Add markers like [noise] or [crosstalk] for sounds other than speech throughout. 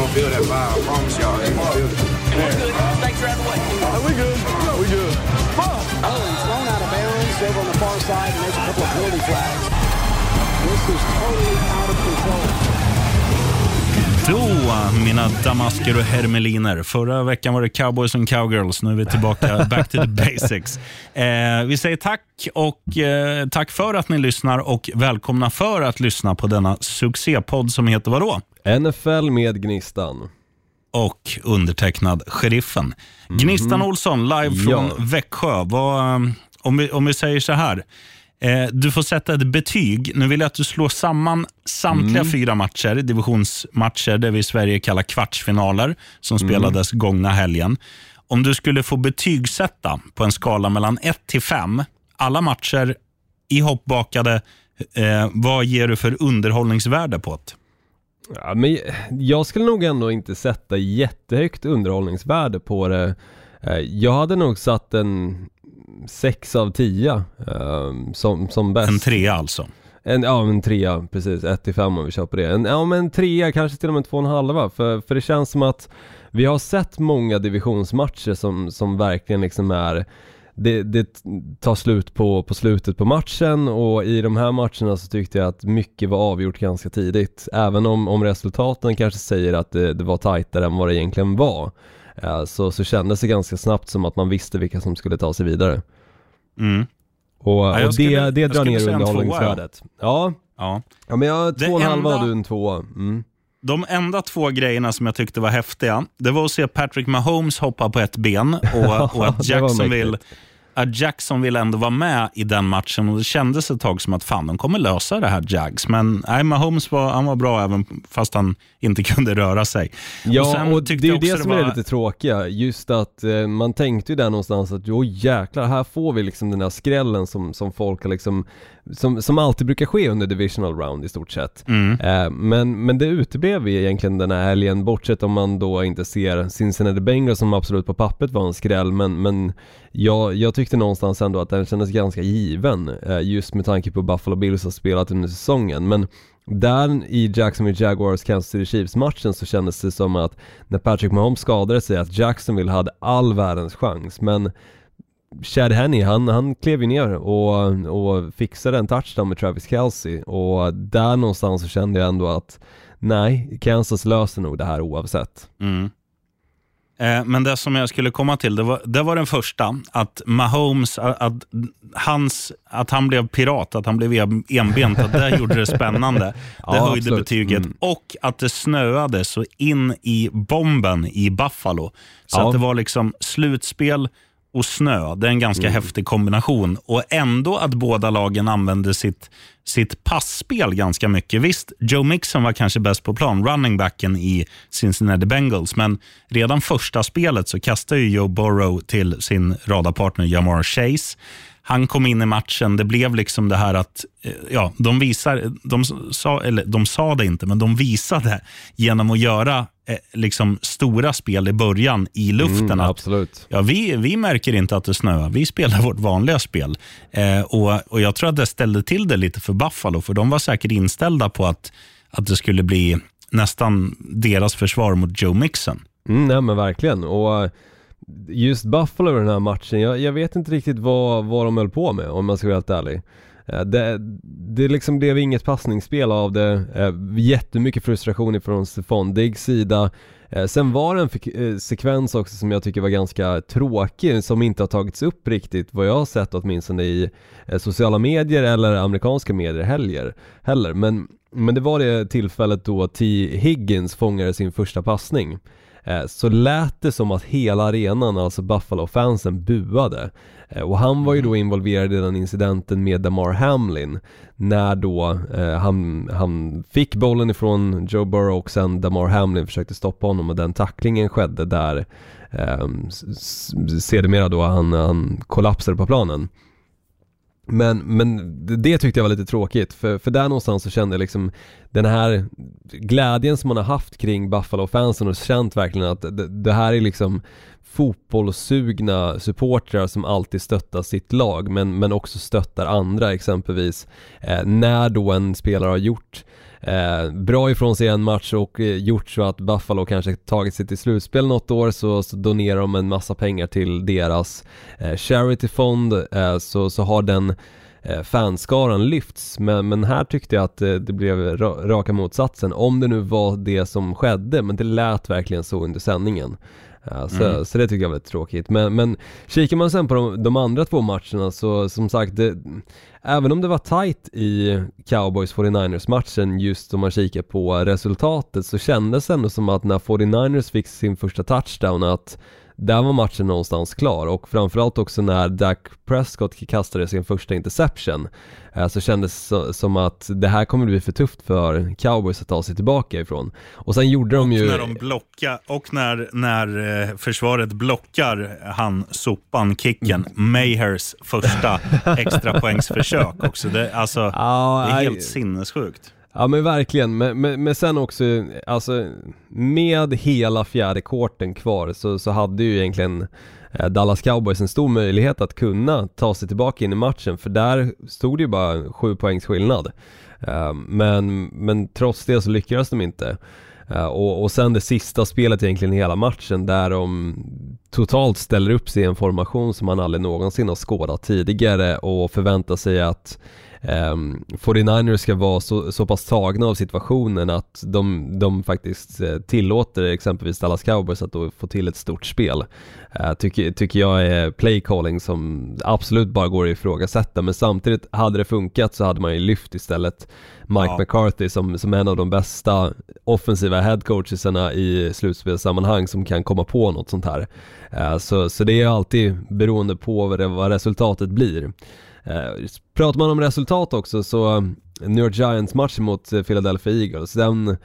gonna feel that vibe. I promise y'all, they gonna feel it. Thanks for having way. we good. We good. Oh, he's thrown out of bounds over on the far side, and there's a couple of penalty flags. This is totally out of control. Då, mina damasker och hermeliner. Förra veckan var det cowboys och cowgirls. Nu är vi tillbaka [laughs] back to the basics. Eh, vi säger tack och eh, tack för att ni lyssnar och välkomna för att lyssna på denna succépodd som heter vadå? NFL med Gnistan. Och undertecknad Sheriffen. Gnistan Olsson, live från Ja. Växjö. Vad, eh, om, vi, om vi säger så här. Eh, du får sätta ett betyg. Nu vill jag att du slår samman samtliga fyra matcher, divisionsmatcher, det vi i Sverige kallar kvartsfinaler, som spelades gångna helgen. Om du skulle få betygsätta på en skala mellan 1 till 5, alla matcher ihopbakade, eh, vad ger du för underhållningsvärde på det? Ja, men jag skulle nog ändå inte sätta jättehögt underhållningsvärde på det. Eh, Jag hade nog satt en 6 av 10 eh, som, som bäst. En trea alltså. En, ja, en trea, precis. 1 till 5 om vi kör på det. En, ja, men en trea, kanske till och med två och en halva. För, för det känns som att vi har sett många divisionsmatcher som, som verkligen liksom är det, det tar slut på, på slutet på matchen och i de här matcherna så tyckte jag att mycket var avgjort ganska tidigt. Även om, om resultaten kanske säger att det, det var tajtare än vad det egentligen var. Eh, Så, så kändes det ganska snabbt som att man visste vilka som skulle ta sig vidare. Mm. Och, jag och skulle- det, drar ner underhållningsvärdet. Ja, Ja. ja men jag två och en halva och du en tvåa. Mm. De enda två grejerna som jag tyckte var häftiga, det var att se Patrick Mahomes hoppa på ett ben och, [laughs] och att, var Jacksonville, mäktigt. att Jacksonville ändå var med i den matchen. Och Det kändes ett tag som att fan, de kommer lösa det här Jags. Men nej, Mahomes var, han var bra även fast han inte [laughs] kunde röra sig. Ja, och, tyckte det är ju det som det är var- lite tråkiga. Just att eh, man tänkte ju där någonstans att jo jäklar, här får vi liksom den här skrällen som, som folk har liksom, som, som alltid brukar ske under divisional round i stort sett. Mm. Eh, men, men det uteblev egentligen den här helgen, bortsett om man då inte ser Cincinnati Bengals som absolut på pappret var en skräll, men, men jag, jag tyckte någonstans ändå att den kändes ganska given, eh, just med tanke på Buffalo Bills har spelat under säsongen. Men där i Jacksonville Jaguars Kansas City Chiefs matchen så kändes det som att när Patrick Mahomes skadade sig att Jacksonville hade all världens chans, men Chad Henne, han, han klev ju ner och, och fixade en touchdown med Travis Kelce och där någonstans så kände jag ändå att nej, Kansas löser nog det här oavsett. Mm. Eh, Men det som jag skulle komma till, det var, det var den första. Att Mahomes, att, att, hans, att han blev pirat, att han blev en- enbent, att det gjorde det spännande. [laughs] Det Ja, höjde absolut. betyget. Mm. Och att det snöade så in i bomben i Buffalo. Så Ja. att det var liksom slutspel och snö. Det är en ganska Mm. häftig kombination. Och ändå att båda lagen använde sitt, sitt passspel ganska mycket. Visst, Joe Mixon var kanske bäst på plan, running backen i Cincinnati Bengals, men redan första spelet så kastade ju Joe Burrow till sin radarpartner Jamar Chase. Han kom in i matchen, det blev liksom det här att, eh, ja, de visar, de sa, eller de sa det inte, men de visade genom att göra eh, liksom stora spel i början i luften. Mm, att absolut. Ja, vi, vi märker inte att det snöar. Vi spelar vårt vanliga spel. Eh, och, och Jag tror att det ställde till det lite för Buffalo, för de var säkert inställda på att, att det skulle bli nästan deras försvar mot Joe Mixon. Mm, nej men verkligen och just Buffalo i den här matchen, jag, jag vet inte riktigt vad, vad de höll på med om man ska vara helt ärlig. Eh, det, det liksom blev inget passningsspel av det, eh, jättemycket frustration ifrån Stefan Diggs sida. Eh, sen var det en sekvens också som jag tycker var ganska tråkig, som inte har tagits upp riktigt vad jag har sett åtminstone i sociala medier eller amerikanska medier heller. heller. Men, men det var det tillfället då T. Higgins fångade sin första passning. Eh, så lät det som att hela arenan, alltså Buffalo-fansen, buade. Eh, Och han var ju då involverad i den incidenten med Damar Hamlin när då eh, han, han fick bollen ifrån Joe Burrow och sen Damar Hamlin försökte stoppa honom och den tacklingen skedde där eh, sedermera då han, han kollapsade på planen. Men, men det- tyckte jag var lite tråkigt, för, för där någonstans så kände jag liksom den här glädjen som man har haft kring Buffalo-fansen och känt verkligen att det, det här är liksom fotbollssugna supportrar som alltid stöttar sitt lag men, men också stöttar andra exempelvis. Eh, när då en spelare har gjort eh, bra ifrån sig en match och eh, gjort så att Buffalo kanske tagit sig till slutspel något år så, så donerar de en massa pengar till deras eh, charityfond eh, så, så har den eh, fanskaran lyfts men, men här tyckte jag att eh, det blev raka motsatsen om det nu var det som skedde men det lät verkligen så under sändningen. Ja, så, mm. så det tycker jag var lite tråkigt. Men, men kikar man sen på de, de andra två matcherna så som sagt, det, även om det var tight i Cowboys 49ers matchen just om man kikar på resultatet så kändes det ändå som att när 49ers fick sin första touchdown att där var matchen någonstans klar och framförallt också när Dak Prescott kastade sin första interception eh, så kändes det som att det här kommer bli för tufft för cowboys att ta sig tillbaka ifrån. Och sen gjorde de ju... Och när de blockar, och när, när eh, försvaret blockar han sopan, kicken, mm. Mayhers första [laughs] extra poängsförsök också. Det, alltså, det är helt sinnessjukt. Ja men verkligen, men, men, men, sen också, alltså med hela fjärde korten kvar så, så hade ju egentligen eh, Dallas Cowboys en stor möjlighet att kunna ta sig tillbaka in i matchen för där stod det ju bara sju poängs skillnad. Eh, men, men trots det så lyckades de inte. Eh, och, och sen det sista spelet egentligen i hela matchen där de totalt ställer upp sig i en formation som man aldrig någonsin har skådat tidigare och förväntar sig att um, 49ers ska vara så, så pass tagna av situationen att de, de faktiskt uh, tillåter exempelvis Dallas Cowboys att då få till ett stort spel. Uh, tycker, tycker jag är play calling som absolut bara går att ifrågasätta men samtidigt hade det funkat så hade man ju lyft istället Mike ja. McCarthy som, som en av de bästa offensiva headcoachesarna i slutspelssammanhang som kan komma på något sånt här. Uh, så, så det är alltid beroende på vad, det, vad resultatet blir. Eh, pratar man om resultat också så eh, New York Giants match mot eh, Philadelphia Eagles, den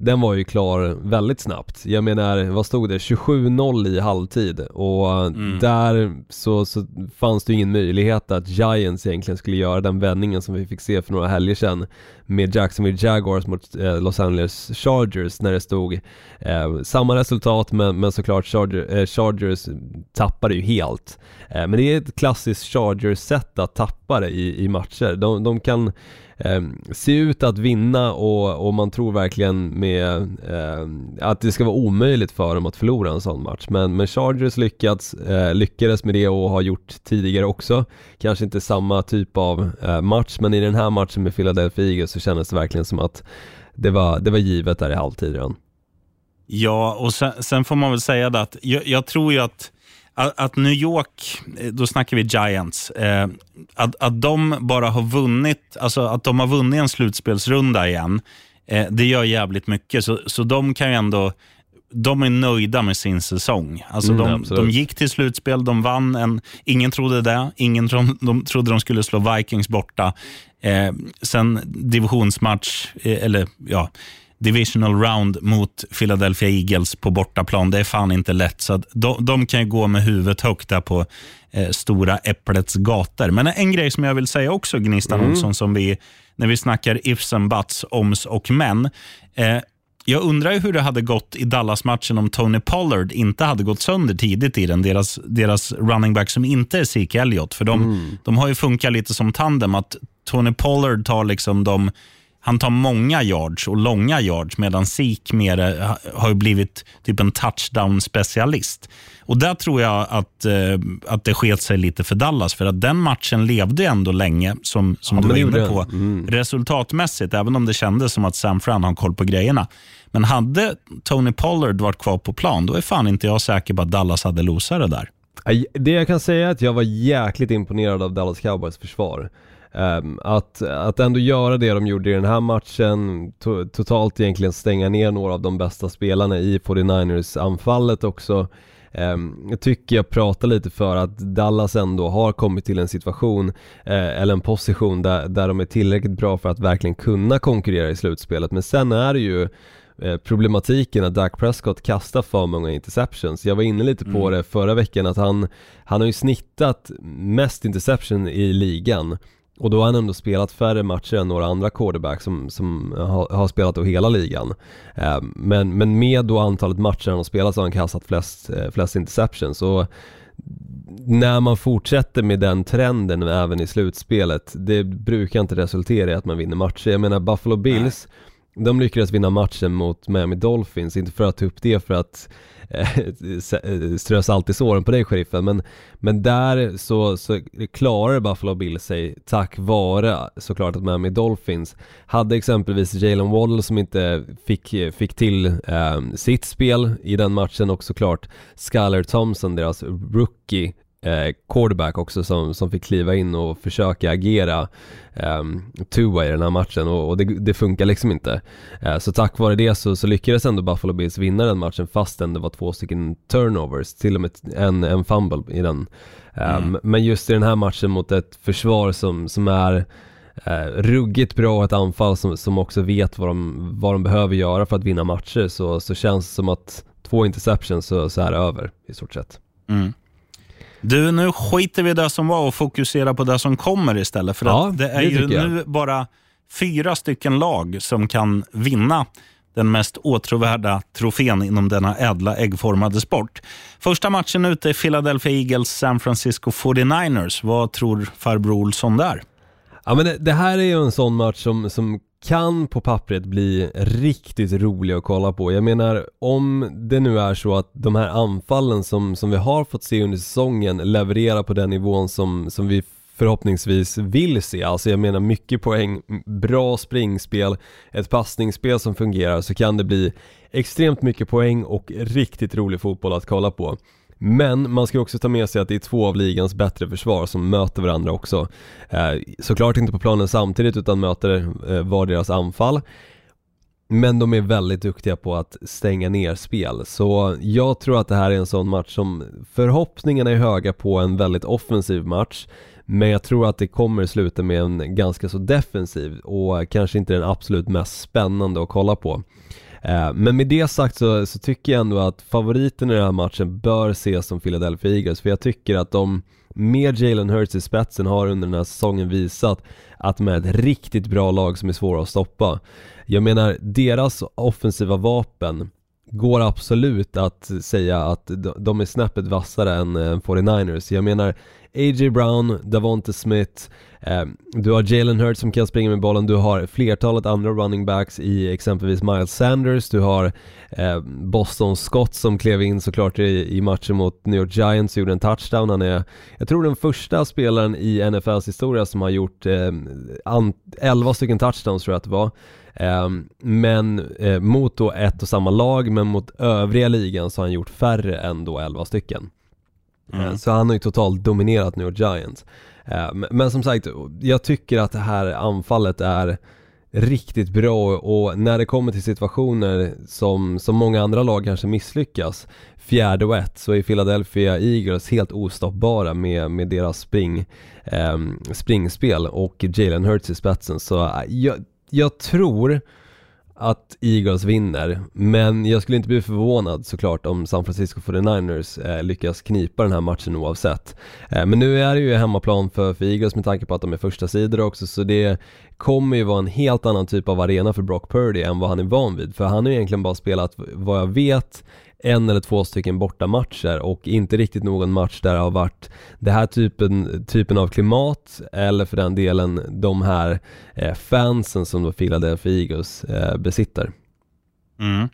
den var ju klar väldigt snabbt. Jag menar, vad stod det? 27-0 i halvtid och mm. där så, så fanns det ju ingen möjlighet att Giants egentligen skulle göra den vändningen som vi fick se för några helger sedan med Jacksonville Jaguars mot eh, Los Angeles Chargers när det stod eh, samma resultat men, men såklart Charger, eh, Chargers tappade ju helt. Eh, men det är ett klassiskt Chargers sätt att tappa det i, i matcher. De, de kan eh, se ut att vinna och, och man tror verkligen med eh, att det ska vara omöjligt för dem att förlora en sån match. Men, men Chargers lyckats, eh, lyckades med det och har gjort tidigare också. Kanske inte samma typ av eh, match men i den här matchen med Philadelphia Eagles så kändes det verkligen som att det var, det var givet där i halvtid redan. Ja, och sen, sen, får man väl säga det att jag, jag tror ju att att, New York, eh, då snackar vi Giants, eh, att, att de bara har vunnit, alltså att de har vunnit en slutspelsrunda igen, eh, det gör jävligt mycket. Så, så de kan ju ändå, de är nöjda med sin säsong. Alltså mm, de, de, gick till slutspel, de vann. En, ingen trodde det. Ingen tro, de trodde de skulle slå Vikings borta. Eh, sen divisionsmatch, eh, eller ja, divisional round mot Philadelphia Eagles på bortaplan. Det är fan inte lätt. Så de, de, kan ju gå med huvudet högt där på eh, stora Äpplets gator. Men en grej som jag vill säga också, Gnistan mm. Olsson, som vi, när vi snackar ifs and buts, oms och men. Eh, jag undrar hur det hade gått i Dallas-matchen om Tony Pollard inte hade gått sönder tidigt i den. Deras, deras running back som inte är Zeke Elliott. För de, mm. de har ju funkat lite som tandem. att Tony Pollard tar liksom de han tar många yards och långa yards medan Sik mer har blivit typ en touchdown-specialist. Och Där tror jag att, eh, att det sket sig lite för Dallas, för att den matchen levde ändå länge, som, som ja, du var inne på, mm. resultatmässigt, även om det kändes som att Sam Fran har koll på grejerna. Men hade Tony Pollard varit kvar på plan, då är fan inte jag säker på att Dallas hade losat det där. Det jag kan säga är att jag var jäkligt imponerad av Dallas Cowboys försvar. Ehm, att, att ändå göra det de gjorde i den här matchen, to totalt egentligen stänga ner några av de bästa spelarna i 49ers anfallet också. Jag tycker jag pratar lite för att Dallas ändå har kommit till en situation, eh, eller en position där, där de är tillräckligt bra för att verkligen kunna konkurrera i slutspelet. Men sen är det ju problematiken att Dak Prescott kastar för många interceptions. Jag var inne lite på mm. det förra veckan att han, han har ju snittat mest interception i ligan Och då har han ändå spelat färre matcher än några andra quarterbacks som, som har, har spelat över hela ligan. Eh, men, men med då antalet matcher han har spelat så har han kastat flest, eh, flest interceptions. Och när man fortsätter med den trenden även i slutspelet, det brukar inte resultera i att man vinner matcher. Jag menar Buffalo Bills, Nej de lyckades vinna matchen mot Miami Dolphins, inte för att ta upp det för att Eh, [laughs] eh strö salt i såren på dig sheriffen men, men där så, så klarade Buffalo Bill sig tack vare såklart att Miami Dolphins hade exempelvis Jalen Waddle som inte fick, fick till eh, sitt spel i den matchen och såklart Skyler Thompson, deras rookie eh, quarterback också som, som fick kliva in och försöka agera eh, Tua i den här matchen och, och det, det, funkar liksom inte. Eh, så tack vare det så, så lyckades ändå Buffalo Bills vinna den matchen fastän det var två stycken turnovers, till och med en, en fumble i den. Eh, mm. Men just i den här matchen mot ett försvar som, som är eh, ruggigt bra ett anfall som, som också vet vad de, vad de behöver göra för att vinna matcher så, så känns det som att två interceptions så, så är över i stort sett. Mm. Du, nu skiter vi i det som var och fokuserar på det som kommer istället. För ja, att det är det ju nu bara fyra stycken lag som kan vinna den mest åtråvärda trofén inom denna ädla äggformade sport. Första matchen ute är Philadelphia Eagles San Francisco 49ers. Vad tror farbror Olsson där? Ja men det, det, här är ju en sån match som, som kan på pappret bli riktigt rolig att kolla på. Jag menar, om det nu är så att de här anfallen som, som vi har fått se under säsongen levererar på den nivån som, som vi förhoppningsvis vill se. Alltså jag menar mycket poäng, bra springspel, ett passningsspel som fungerar så kan det bli extremt mycket poäng och riktigt rolig fotboll att kolla på. Men man ska också ta med sig att det är två av ligans bättre försvar som möter varandra också. Eh, såklart inte på planen samtidigt utan möter eh, var deras anfall. Men de är väldigt duktiga på att stänga ner spel, så jag tror att det här är en sån match som förhoppningarna är höga på en väldigt offensiv match. Men jag tror att det kommer sluta med en ganska så defensiv och kanske inte den absolut mest spännande att kolla på. Eh, men med det sagt så, så, tycker jag ändå att favoriten i den här matchen bör ses som Philadelphia Eagles för jag tycker att de med Jalen Hurts i spetsen har under den här säsongen visat att de är ett riktigt bra lag som är svåra att stoppa. Jag menar, deras offensiva vapen går absolut att säga att de är snäppet vassare än eh, 49ers. Jag menar, A.J. Brown, Davonte Smith, eh, du har Jalen Hurts som kan springa med bollen, du har flertalet andra running backs i exempelvis Miles Sanders, du har eh, Boston Scott som klev in såklart i, i matchen mot New York Giants och gjorde en touchdown. Han är, jag tror den första spelaren i NFLs historia som har gjort eh, 11 stycken touchdowns tror jag att det var. Um, men uh, mot då ett och samma lag, men mot övriga ligan så har han gjort färre än då 11 stycken. Mm. Uh, så han har ju totalt dominerat New York Giants. Uh, men som sagt, jag tycker att det här anfallet är riktigt bra och när det kommer till situationer som, som många andra lag kanske misslyckas fjärde och ett så är Philadelphia Eagles helt ostoppbara med, med deras spring, eh, springspel och Jalen Hurts i spetsen så jag, jag tror att Eagles vinner, men jag skulle inte bli förvånad såklart om San Francisco 49ers eh, lyckas knipa den här matchen oavsett. Eh, men nu är det ju hemmaplan för, för Eagles med tanke på att de är första sidor också, så det kommer ju vara en helt annan typ av arena för Brock Purdy än vad han är van vid, för han har ju egentligen bara spelat, vad jag vet, en eller två stycken bortamatcher och inte riktigt någon match där det har varit den här typen, typen av klimat eller för den delen de här eh, fansen som då Philadelphia Eagles eh, besitter. Mm.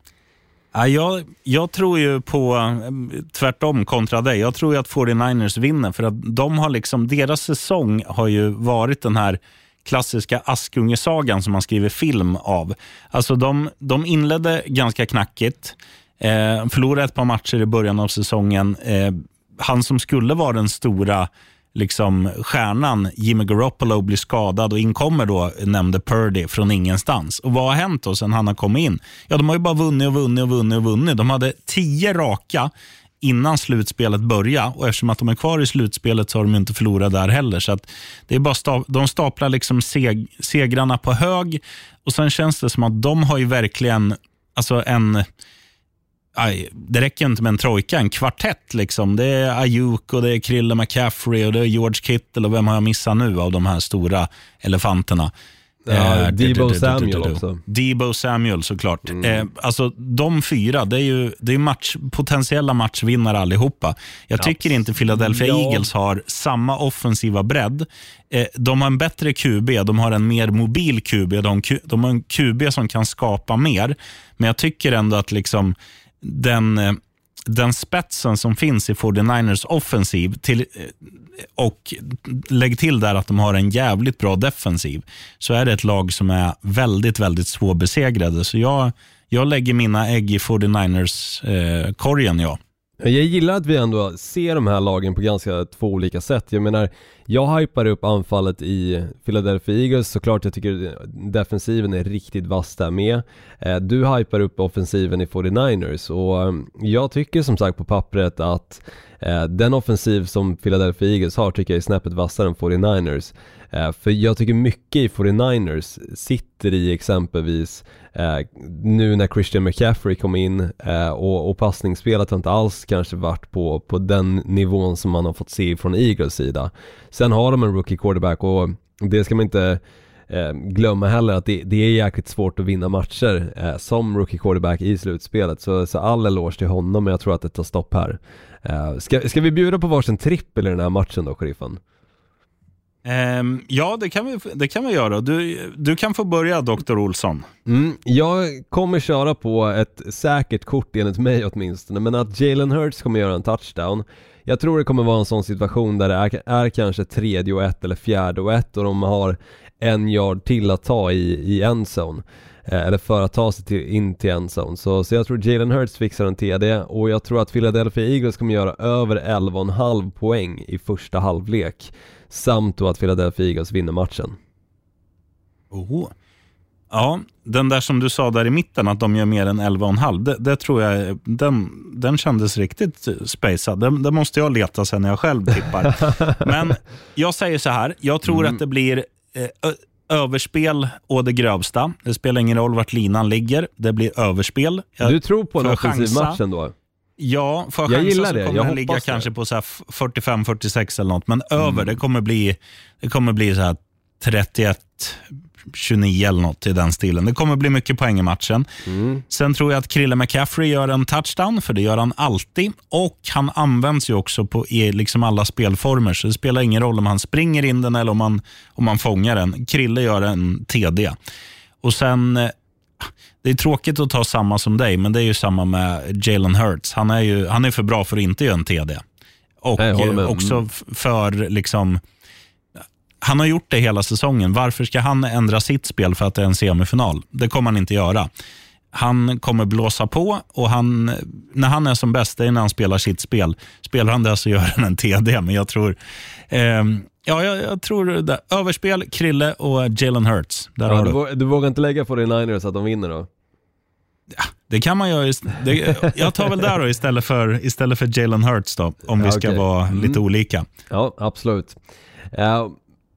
Ja, jag, jag, tror ju på eh, tvärtom kontra dig. Jag tror ju att 49ers vinner för att de har liksom, deras säsong har ju varit den här klassiska Askungesagan som man skriver film av. Alltså de, de inledde ganska knackigt. Eh, förlorade ett par matcher i början av säsongen. Eh, han som skulle vara den stora liksom, stjärnan, Jimmy Garoppolo, blir skadad och inkommer då, nämnde Purdy, från ingenstans. Och Vad har hänt då sen han har kommit in? Ja, de har ju bara vunnit och vunnit och vunnit. och vunnit. De hade tio raka innan slutspelet började och eftersom att de är kvar i slutspelet så har de inte förlorat där heller. Så det är bara sta de staplar liksom seg segrarna på hög och sen känns det som att de har ju verkligen alltså en aj, det räcker inte med en trojka, en kvartett. Liksom. Det är Ayuk, och det är Krille McCaffrey och det är George Kittle och vem har jag missat nu av de här stora elefanterna? Ja, Eh, Debo du- du- du- du- Samuel du- du. också. Debo Samuel såklart. Eh, alltså, de fyra, det är ju det är match, potentiella matchvinnare allihopa. Jag tycker inte Philadelphia Ja. Eagles har samma offensiva bredd. Eh, de har en bättre QB, de har en mer mobil QB, de, de har en QB som kan skapa mer. Men jag tycker ändå att liksom den, eh, den spetsen som finns i 49ers offensiv till, eh, och lägg till där att de har en jävligt bra defensiv, så är det ett lag som är väldigt, väldigt svårbesegrade. Så jag, jag lägger mina ägg i 49ers-korgen, eh, ja. Jag gillar att vi ändå ser de här lagen på ganska två olika sätt. Jag menar, jag hypar upp anfallet i Philadelphia Eagles, såklart jag tycker defensiven är riktigt vass där med. Eh, du hypar upp offensiven i 49ers och ehm, jag tycker som sagt på pappret att eh, den offensiv som Philadelphia Eagles har tycker jag är snäppet vassare än 49ers. Eh, för jag tycker mycket i 49ers sitter i exempelvis nu när Christian McCaffrey kom in och, och passningsspelet har inte alls kanske varit på, på den nivån som man har fått se från Eagles sida. Sen har de en rookie quarterback och det ska man inte eh, glömma heller att det, det är jäkligt svårt att vinna matcher eh, som rookie quarterback i slutspelet. Så, så all eloge till honom men jag tror att det tar stopp här. Eh, ska, ska vi bjuda på varsin trippel i den här matchen då, sheriffen? Ehm, ja, det kan vi, det kan vi göra. Du, du kan få börja, Dr. Olsson. Mm, jag kommer köra på ett säkert kort enligt mig åtminstone, men att Jalen Hurts kommer göra en touchdown. Jag tror det kommer vara en sån situation där det är, är kanske tredje och ett eller fjärde och ett och de har en yard till att ta i, i endzone. Eh, eller för att ta sig till, in till endzone. Så, så jag tror Jalen Hurts fixar en TD och jag tror att Philadelphia Eagles kommer göra över 11,5 poäng i första halvlek. Samt då att Philadelphia Eagles vinner matchen. Oho. Ja, den där som du sa där i mitten, att de gör mer än 11,5, det, det tror jag, den, den kändes riktigt spacad. Den, den måste jag leta sen när jag själv tippar. [laughs] Men jag säger så här, jag tror att det blir eh, överspel å det grövsta. Det spelar ingen roll vart linan ligger, det blir överspel. Jag, Du tror på en offensiv match ändå? Ja, får jag, Jag gillar så det. kommer Jag den ligga det. kanske på så här 45-46 eller något. Men Mm. över, det kommer bli, det kommer bli så här 31 29 eller något i den stilen. Det kommer bli mycket poäng i matchen. Mm. Sen tror jag att Krille McCaffrey gör en touchdown, för det gör han alltid. Och han används ju också på i liksom alla spelformer, så det spelar ingen roll om han springer in den eller om man, om man fångar den. Krille gör en TD. Och sen, eh, det är tråkigt att ta samma som dig, men det är ju samma med Jalen Hurts. Han är ju han är för bra för att inte göra en TD. Och också f- för liksom han har gjort det hela säsongen. Varför ska han ändra sitt spel för att det är en semifinal? Det kommer han inte göra. Han kommer blåsa på och han, när han är som bäst, det är när han spelar sitt spel. Spelar han det så gör han en TD, men jag tror ehm, Ja, jag, jag tror det. Överspel, Krille och Jalen Hurts. Där Ja, har du, du. vå- du vågar inte lägga 49ers att de vinner då? Det kan man göra. Det, jag tar väl där då istället för, istället för Jalen Hurts då, om vi Ja, ska okej. vara Mm. lite olika. Ja, absolut. Uh,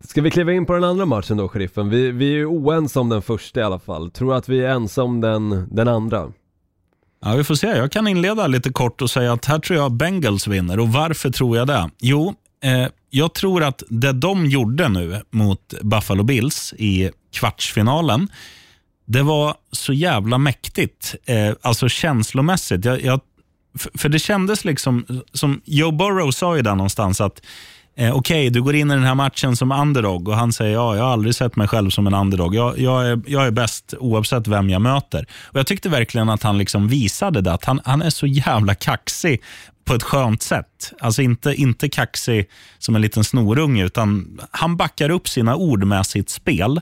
ska vi kliva in på den andra matchen då, sheriffen? Vi, vi är ju oense om den första i alla fall. Tror du att vi är ense om den, den andra? Ja, vi får se. Jag kan inleda lite kort och säga att här tror jag Bengals vinner. Och Varför tror jag det? Jo, eh, jag tror att det de gjorde nu mot Buffalo Bills i kvartsfinalen, det var så jävla mäktigt. Eh, alltså känslomässigt. Jag, jag, för, för det kändes liksom, som Joe Burrow sa ju där någonstans att Eh, Okej, du går in i den här matchen som underdog och han säger ja, jag har aldrig sett mig själv som en underdog. Jag, jag, är, jag är bäst oavsett vem jag möter. Och Jag tyckte verkligen att han liksom visade det, att han, han är så jävla kaxig på ett skönt sätt. Alltså inte, inte kaxig som en liten snorunge, utan han backar upp sina ord med sitt spel.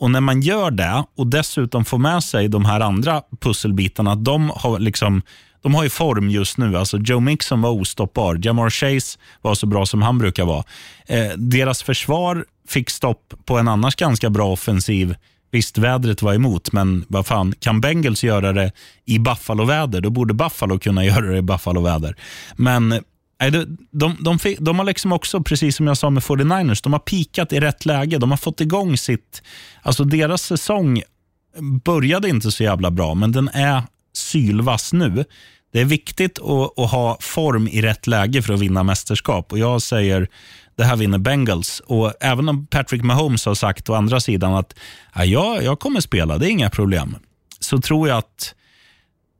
Och när man gör det och dessutom får med sig de här andra pusselbitarna, att de har liksom de har ju form just nu. Alltså Joe Mixon var ostoppbar. Jamar Chase var så bra som han brukar vara. Eh, deras försvar fick stopp på en annars ganska bra offensiv. Visst, vädret var emot, men vad fan, kan Bengals göra det i Buffalo-väder, då borde Buffalo kunna [laughs] göra det i Buffalo-väder. Men eh, de, de, de, de har liksom också, precis som jag sa med 49ers, de har pikat i rätt läge. De har fått igång sitt... Alltså deras säsong började inte så jävla bra, men den är sylvass nu. det är viktigt att, att ha form i rätt läge för att vinna mästerskap. Och Jag säger det här vinner Bengals. Och Även om Patrick Mahomes har sagt å andra sidan att ja, jag, jag kommer spela, det är inga problem. Så tror jag att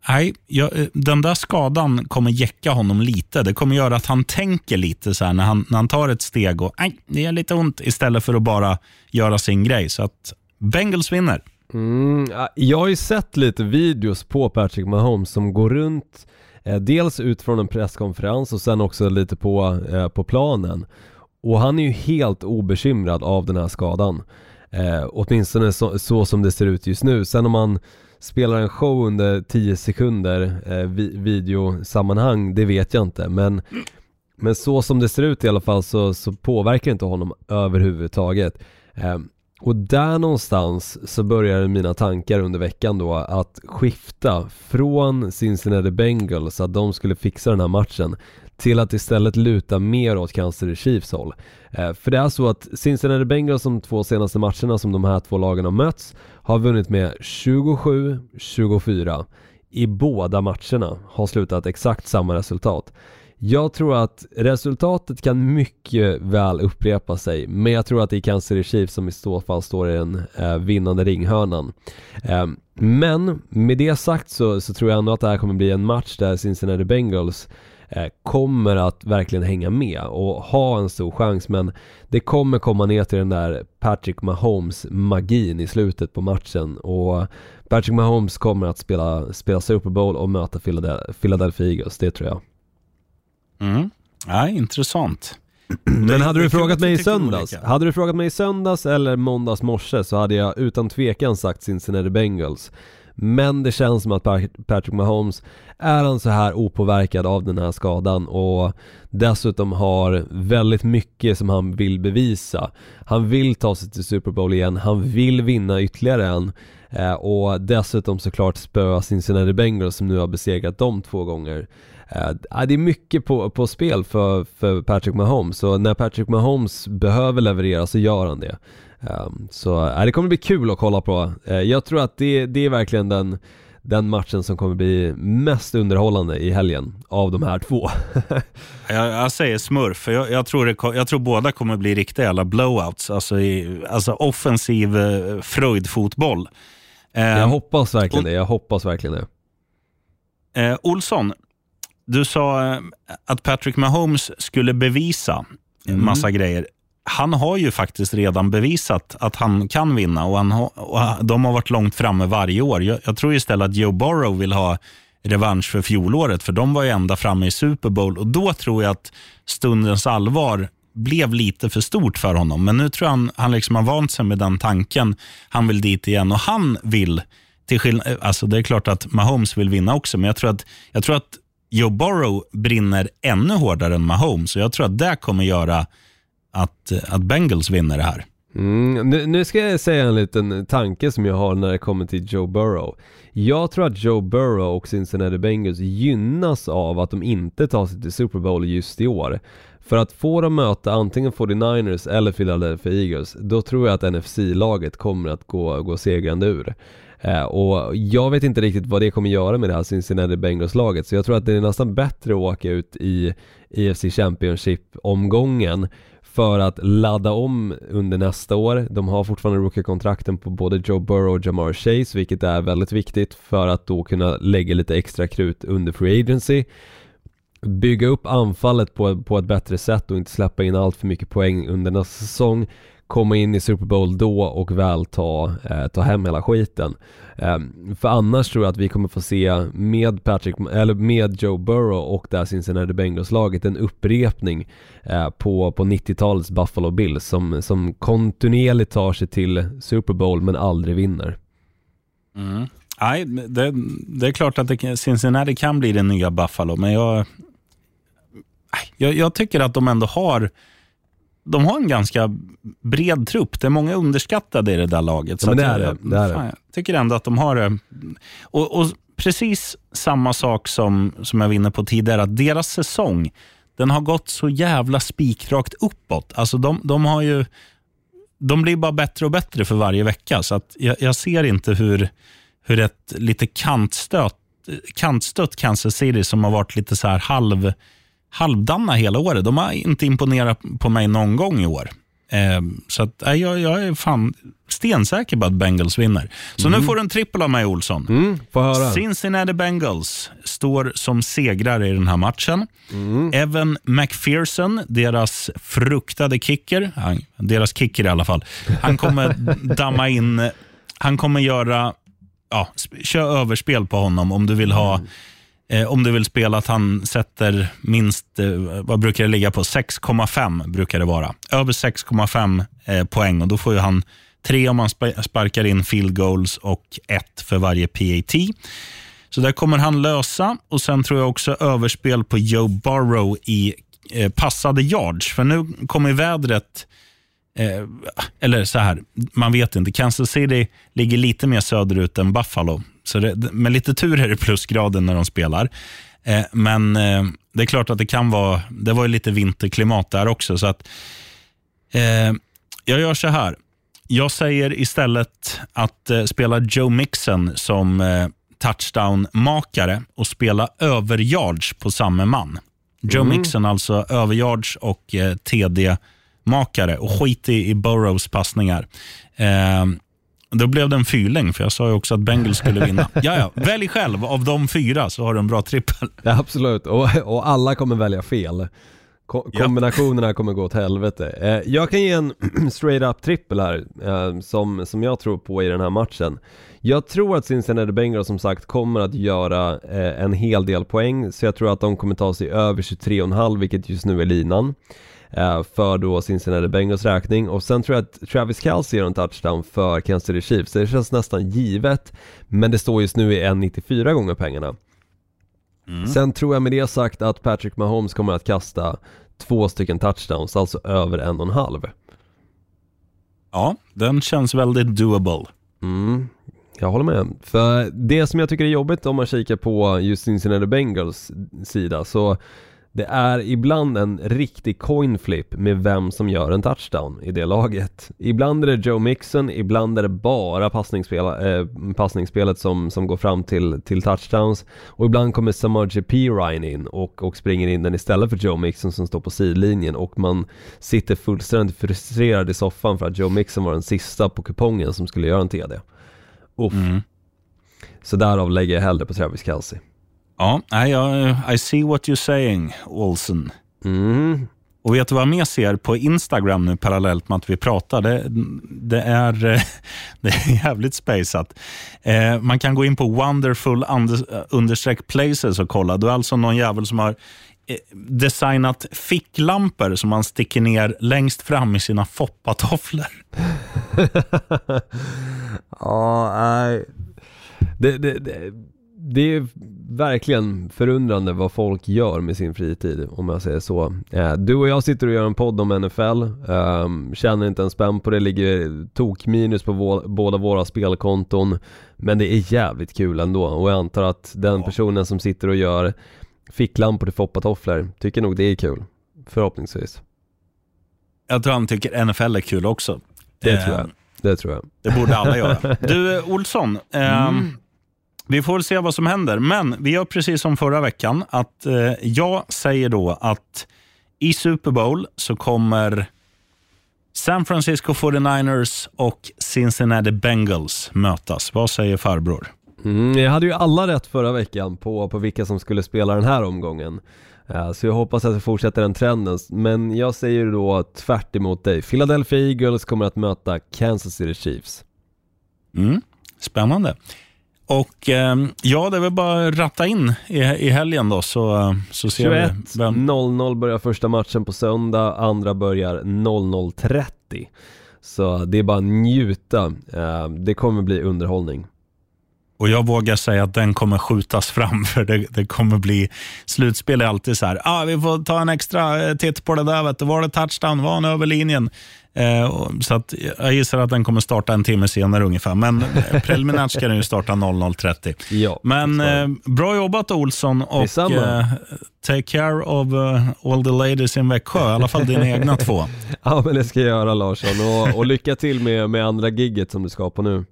Nej, jag, den där skadan kommer jäcka honom lite. Det kommer göra att han tänker lite så när, han, när han tar ett steg och nej, det är lite ont istället för att bara göra sin grej. Så att Bengals vinner. Mm, jag har ju sett lite videos på Patrick Mahomes som går runt eh, Dels utifrån en presskonferens och sen också lite på, eh, på planen. Och han är ju helt obekymrad av den här skadan. Eh, Åtminstone så, så som det ser ut just nu. Sen om man spelar en show under 10 sekunder eh, vi, videosammanhang, det vet jag inte. Men Men så som det ser ut i alla fall så, så påverkar det inte honom överhuvudtaget. Eh, och där någonstans så började mina tankar under veckan då att skifta från Cincinnati Bengals att de skulle fixa den här matchen till att istället luta mer åt Kansas City Chiefs håll. Eh, för det är så att Cincinnati Bengals de två senaste matcherna som de här två lagen har mötts har vunnit med 27-24 i båda matcherna har slutat exakt samma resultat. Jag tror att resultatet kan mycket väl upprepa sig, men jag tror att det är Kansas City Chiefs som i så fall står i den eh, vinnande ringhörnan. Eh, men med det sagt så, så, tror jag ändå att det här kommer bli en match där Cincinnati Bengals eh, kommer att verkligen hänga med och ha en stor chans men det kommer komma ner till den där Patrick Mahomes magin i slutet på matchen och Patrick Mahomes kommer att spela, spela Super Bowl och möta Philadelphia Eagles, det tror jag. Mm. Ja, intressant. Men hade du frågat mig i söndags, hade du frågat mig i söndags eller måndags morse så hade jag utan tvekan sagt Cincinnati Bengals. Men det känns som att Patrick Mahomes är han så här opåverkad av den här skadan och dessutom har väldigt mycket som han vill bevisa. Han vill ta sig till Super Bowl igen, han vill vinna ytterligare en eh, och dessutom såklart spöa Cincinnati Bengals som nu har besegrat dem två gånger. Uh, det är mycket på, på spel för, för Patrick Mahomes och när Patrick Mahomes behöver leverera så gör han det. Um, så uh, det kommer bli kul att kolla på. Uh, jag tror att det, det är verkligen den, den matchen som kommer bli mest underhållande i helgen av de här två. [laughs] jag, jag, säger smurf, för jag, jag, tror det, jag tror båda kommer bli riktiga jävla blowouts. Alltså, i, alltså offensiv eh, fröjdfotboll. jag hoppas verkligen det, jag hoppas verkligen det. Eh, Olsson, du sa eh, att Patrick Mahomes skulle bevisa en mm. massa grejer. Han har ju faktiskt redan bevisat att han kan vinna och, han har, och de har varit långt framme varje år. Jag, jag, tror istället att Joe Burrow vill ha revansch för fjolåret, för de var ju ända framme i Super Bowl och då tror jag att stundens allvar blev lite för stort för honom. Men nu tror jag han, han liksom har vant sig med den tanken. Han vill dit igen och han vill, till skillnad, alltså det är klart att Mahomes vill vinna också, men jag tror att, jag tror att Joe Burrow brinner ännu hårdare än Mahomes. Så jag tror att det kommer göra att, att Bengals vinner det här. Mm, nu, nu, ska jag säga en liten tanke som jag har när det kommer till Joe Burrow. Jag tror att Joe Burrow och Cincinnati Bengals gynnas av att de inte tar sig till Super Bowl just i år. För att få dem möta antingen 49ers eller Philadelphia Eagles, då tror jag att NFC-laget kommer att gå, gå segrande ur. Eh, och jag vet inte riktigt vad det kommer göra med det här Cincinnati Bengals-laget så jag tror att det är nästan bättre att åka ut i EFC Championship-omgången för att ladda om under nästa år. De har fortfarande rookie-kontrakten på både Joe Burrow och Jamar Chase vilket är väldigt viktigt för att då kunna lägga lite extra krut under free agency bygga upp anfallet på, på ett bättre sätt och inte släppa in allt för mycket poäng under nästa säsong komma in i Super Bowl då och väl ta, eh, ta hem hela skiten. Eh, för annars tror jag att vi kommer få se med Patrick, eller med Joe Burrow och där Cincinnati Bengals-laget en upprepning eh, på, på 90-talets Buffalo Bills som, som kontinuerligt tar sig till Super Bowl men aldrig vinner. Mm. Nej, det, det, är klart att det, Cincinnati kan bli det nya Buffalo, men jag, jag, jag tycker att de ändå har de har en ganska bred trupp. Det är många underskattade i det där laget. Ja, det är det. det, är det. jag tycker ändå att de har det. Och, och, precis samma sak som, som jag var inne på tidigare, att deras säsong, den har gått så jävla spikrakt uppåt. Alltså de, de har ju de blir bara bättre och bättre för varje vecka. Så att jag, jag ser inte hur, hur ett lite kantstöt kantstött Kansas City som har varit lite så här halv, halvdanna hela året. De har inte imponerat på mig någon gång i år. Eh, så att, eh, jag, jag är fan stensäker på att Bengals vinner. Så nu får du en trippel av mig, Olsson. Mm, höra. Cincinnati Bengals står som segrare i den här matchen. Evan McPherson, deras fruktade kicker, han, deras kicker i alla fall, han kommer [laughs] damma in, han kommer göra, ja, kör överspel på honom om du vill ha Eh, om du vill spela att han sätter minst, eh, vad brukar det ligga på? 6,5 brukar det vara. Över 6,5 eh, poäng och då får ju han tre om han sparkar in field goals och ett för varje PAT. Så där kommer han lösa och sen tror jag också överspel på Joe Burrow i eh, passade yards. För nu kommer vädret Eh, eller så här, man vet inte. Kansas City ligger lite mer söderut än Buffalo. Så det, med lite tur är det plusgraden när de spelar. Eh, men eh, det är klart att det kan vara, det var ju lite vinterklimat där också. Så att eh, Jag gör så här. Jag säger istället att eh, spela Joe Mixon som eh, touchdown-makare och spela över yards på samma man. Joe Mixon alltså över yards och eh, TD-makare och skit i, i Burrows passningar. Då blev det en fyrling, för jag sa ju också att Bengals skulle [laughs] vinna. ja, ja. Välj själv, av de fyra så har du en bra trippel. Ja, absolut, och, och alla kommer välja fel. Ko- Ja. kombinationerna kommer gå åt helvete. Eh, jag kan ge en [clears throat] straight up trippel här, eh, som, som jag tror på i den här matchen. Jag tror att Cincinnati Bengals som sagt kommer att göra eh, en hel del poäng, så jag tror att de kommer ta sig över 23,5 vilket just nu är linan. Eh, För då Cincinnati Bengals räkning och sen tror jag att Travis Kelce gör en touchdown för Kansas City Chiefs, så det känns nästan givet Men det står just nu i 1,94 gånger pengarna Sen tror jag med det sagt att Patrick Mahomes kommer att kasta två stycken touchdowns, alltså över en och en halv. Ja, den känns väldigt doable. Mm, jag håller med. För det som jag tycker är jobbigt om man kikar på just Cincinnati Bengals sida så det är ibland en riktig coin flip med vem som gör en touchdown i det laget. Ibland är det Joe Mixon, ibland är det bara passningsspel, eh, passningsspelet som, som går fram till, till touchdowns och ibland kommer Samaje Perine in och, och springer in den istället för Joe Mixon som står på sidlinjen och man sitter fullständigt frustrerad i soffan för att Joe Mixon var den sista på kupongen som skulle göra en TD. Uff. Mm. Så därav lägger jag hellre på Travis Kelce. Ja, nej, jag, I see what you're saying, Olsen. Mm. Och vet du vad jag mer ser på Instagram nu parallellt med att vi pratar? Det, det, är, eh, [laughs] det är jävligt spejsat. Eh, man kan gå in på wonderful under, understreck places och kolla. Det är alltså någon jävel som har eh, designat ficklampor som man sticker ner längst fram i sina foppatofflor. [laughs] Ja, nej. Det, det, det, det är verkligen förundrande vad folk gör med sin fritid, om jag säger så. Eh, Du och jag sitter och gör en podd om NFL, um, tjänar inte en spänn på det, ligger tokminus på båda våra spelkonton. Men det är jävligt kul ändå och jag antar att den personen som sitter och gör ficklampor till foppatofflor tycker nog det är kul. Förhoppningsvis. Jag tror han tycker NFL är kul också. Det Eh, tror jag. Det tror jag. Det borde alla göra. [laughs] Du, eh, Olsson. ehm, Vi får se vad som händer, men vi gör precis som förra veckan. att eh, Jag säger då att i Super Bowl så kommer San Francisco 49ers och Cincinnati Bengals mötas. Vad säger farbror? Mm, jag hade ju alla rätt förra veckan på, på vilka som skulle spela den här omgången. Eh, så jag hoppas att jag fortsätter den trenden. Men jag säger då tvärt emot dig. Philadelphia Eagles kommer att möta Kansas City Chiefs. Mm, spännande. Och ehm, ja, det är väl bara att ratta in i, i helgen då, så, så ser 21 vi. Vem, 0-0 börjar första matchen på söndag, andra börjar 00.30. Så det är bara att njuta. Eh, Det kommer bli underhållning. Och jag vågar säga att den kommer skjutas fram, [laughs] för det, det kommer bli... Slutspel är alltid så här, ah, vi får ta en extra eh, titt på det där, vet du. var det touchdown, var han över linjen? Eh, så att jag gissar att den kommer starta en timme senare ungefär, men preliminärt ska den ju starta 00.30. Ja, Men så. eh, bra jobbat Olsson och Detsamma. eh, take care of all the ladies in Växjö, i alla fall dina [laughs] egna två. Ja men det ska jag göra Larsson och, och lycka till med, med andra gigget som du ska på nu.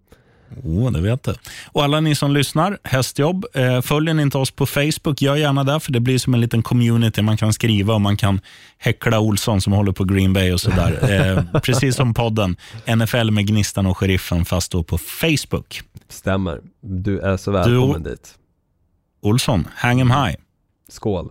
Oh, det vet du. Och alla ni som lyssnar, hästjobb. Eh, följer ni inte oss på Facebook, gör gärna det, för det blir som en liten community. Man kan skriva och man kan häckla Olsson som håller på Green Bay och sådär. [laughs] Eh, precis som podden NFL med Gnistan och Sheriffen, fast då på Facebook. Stämmer. Du är så välkommen dit. Olsson, hang em high. Skål.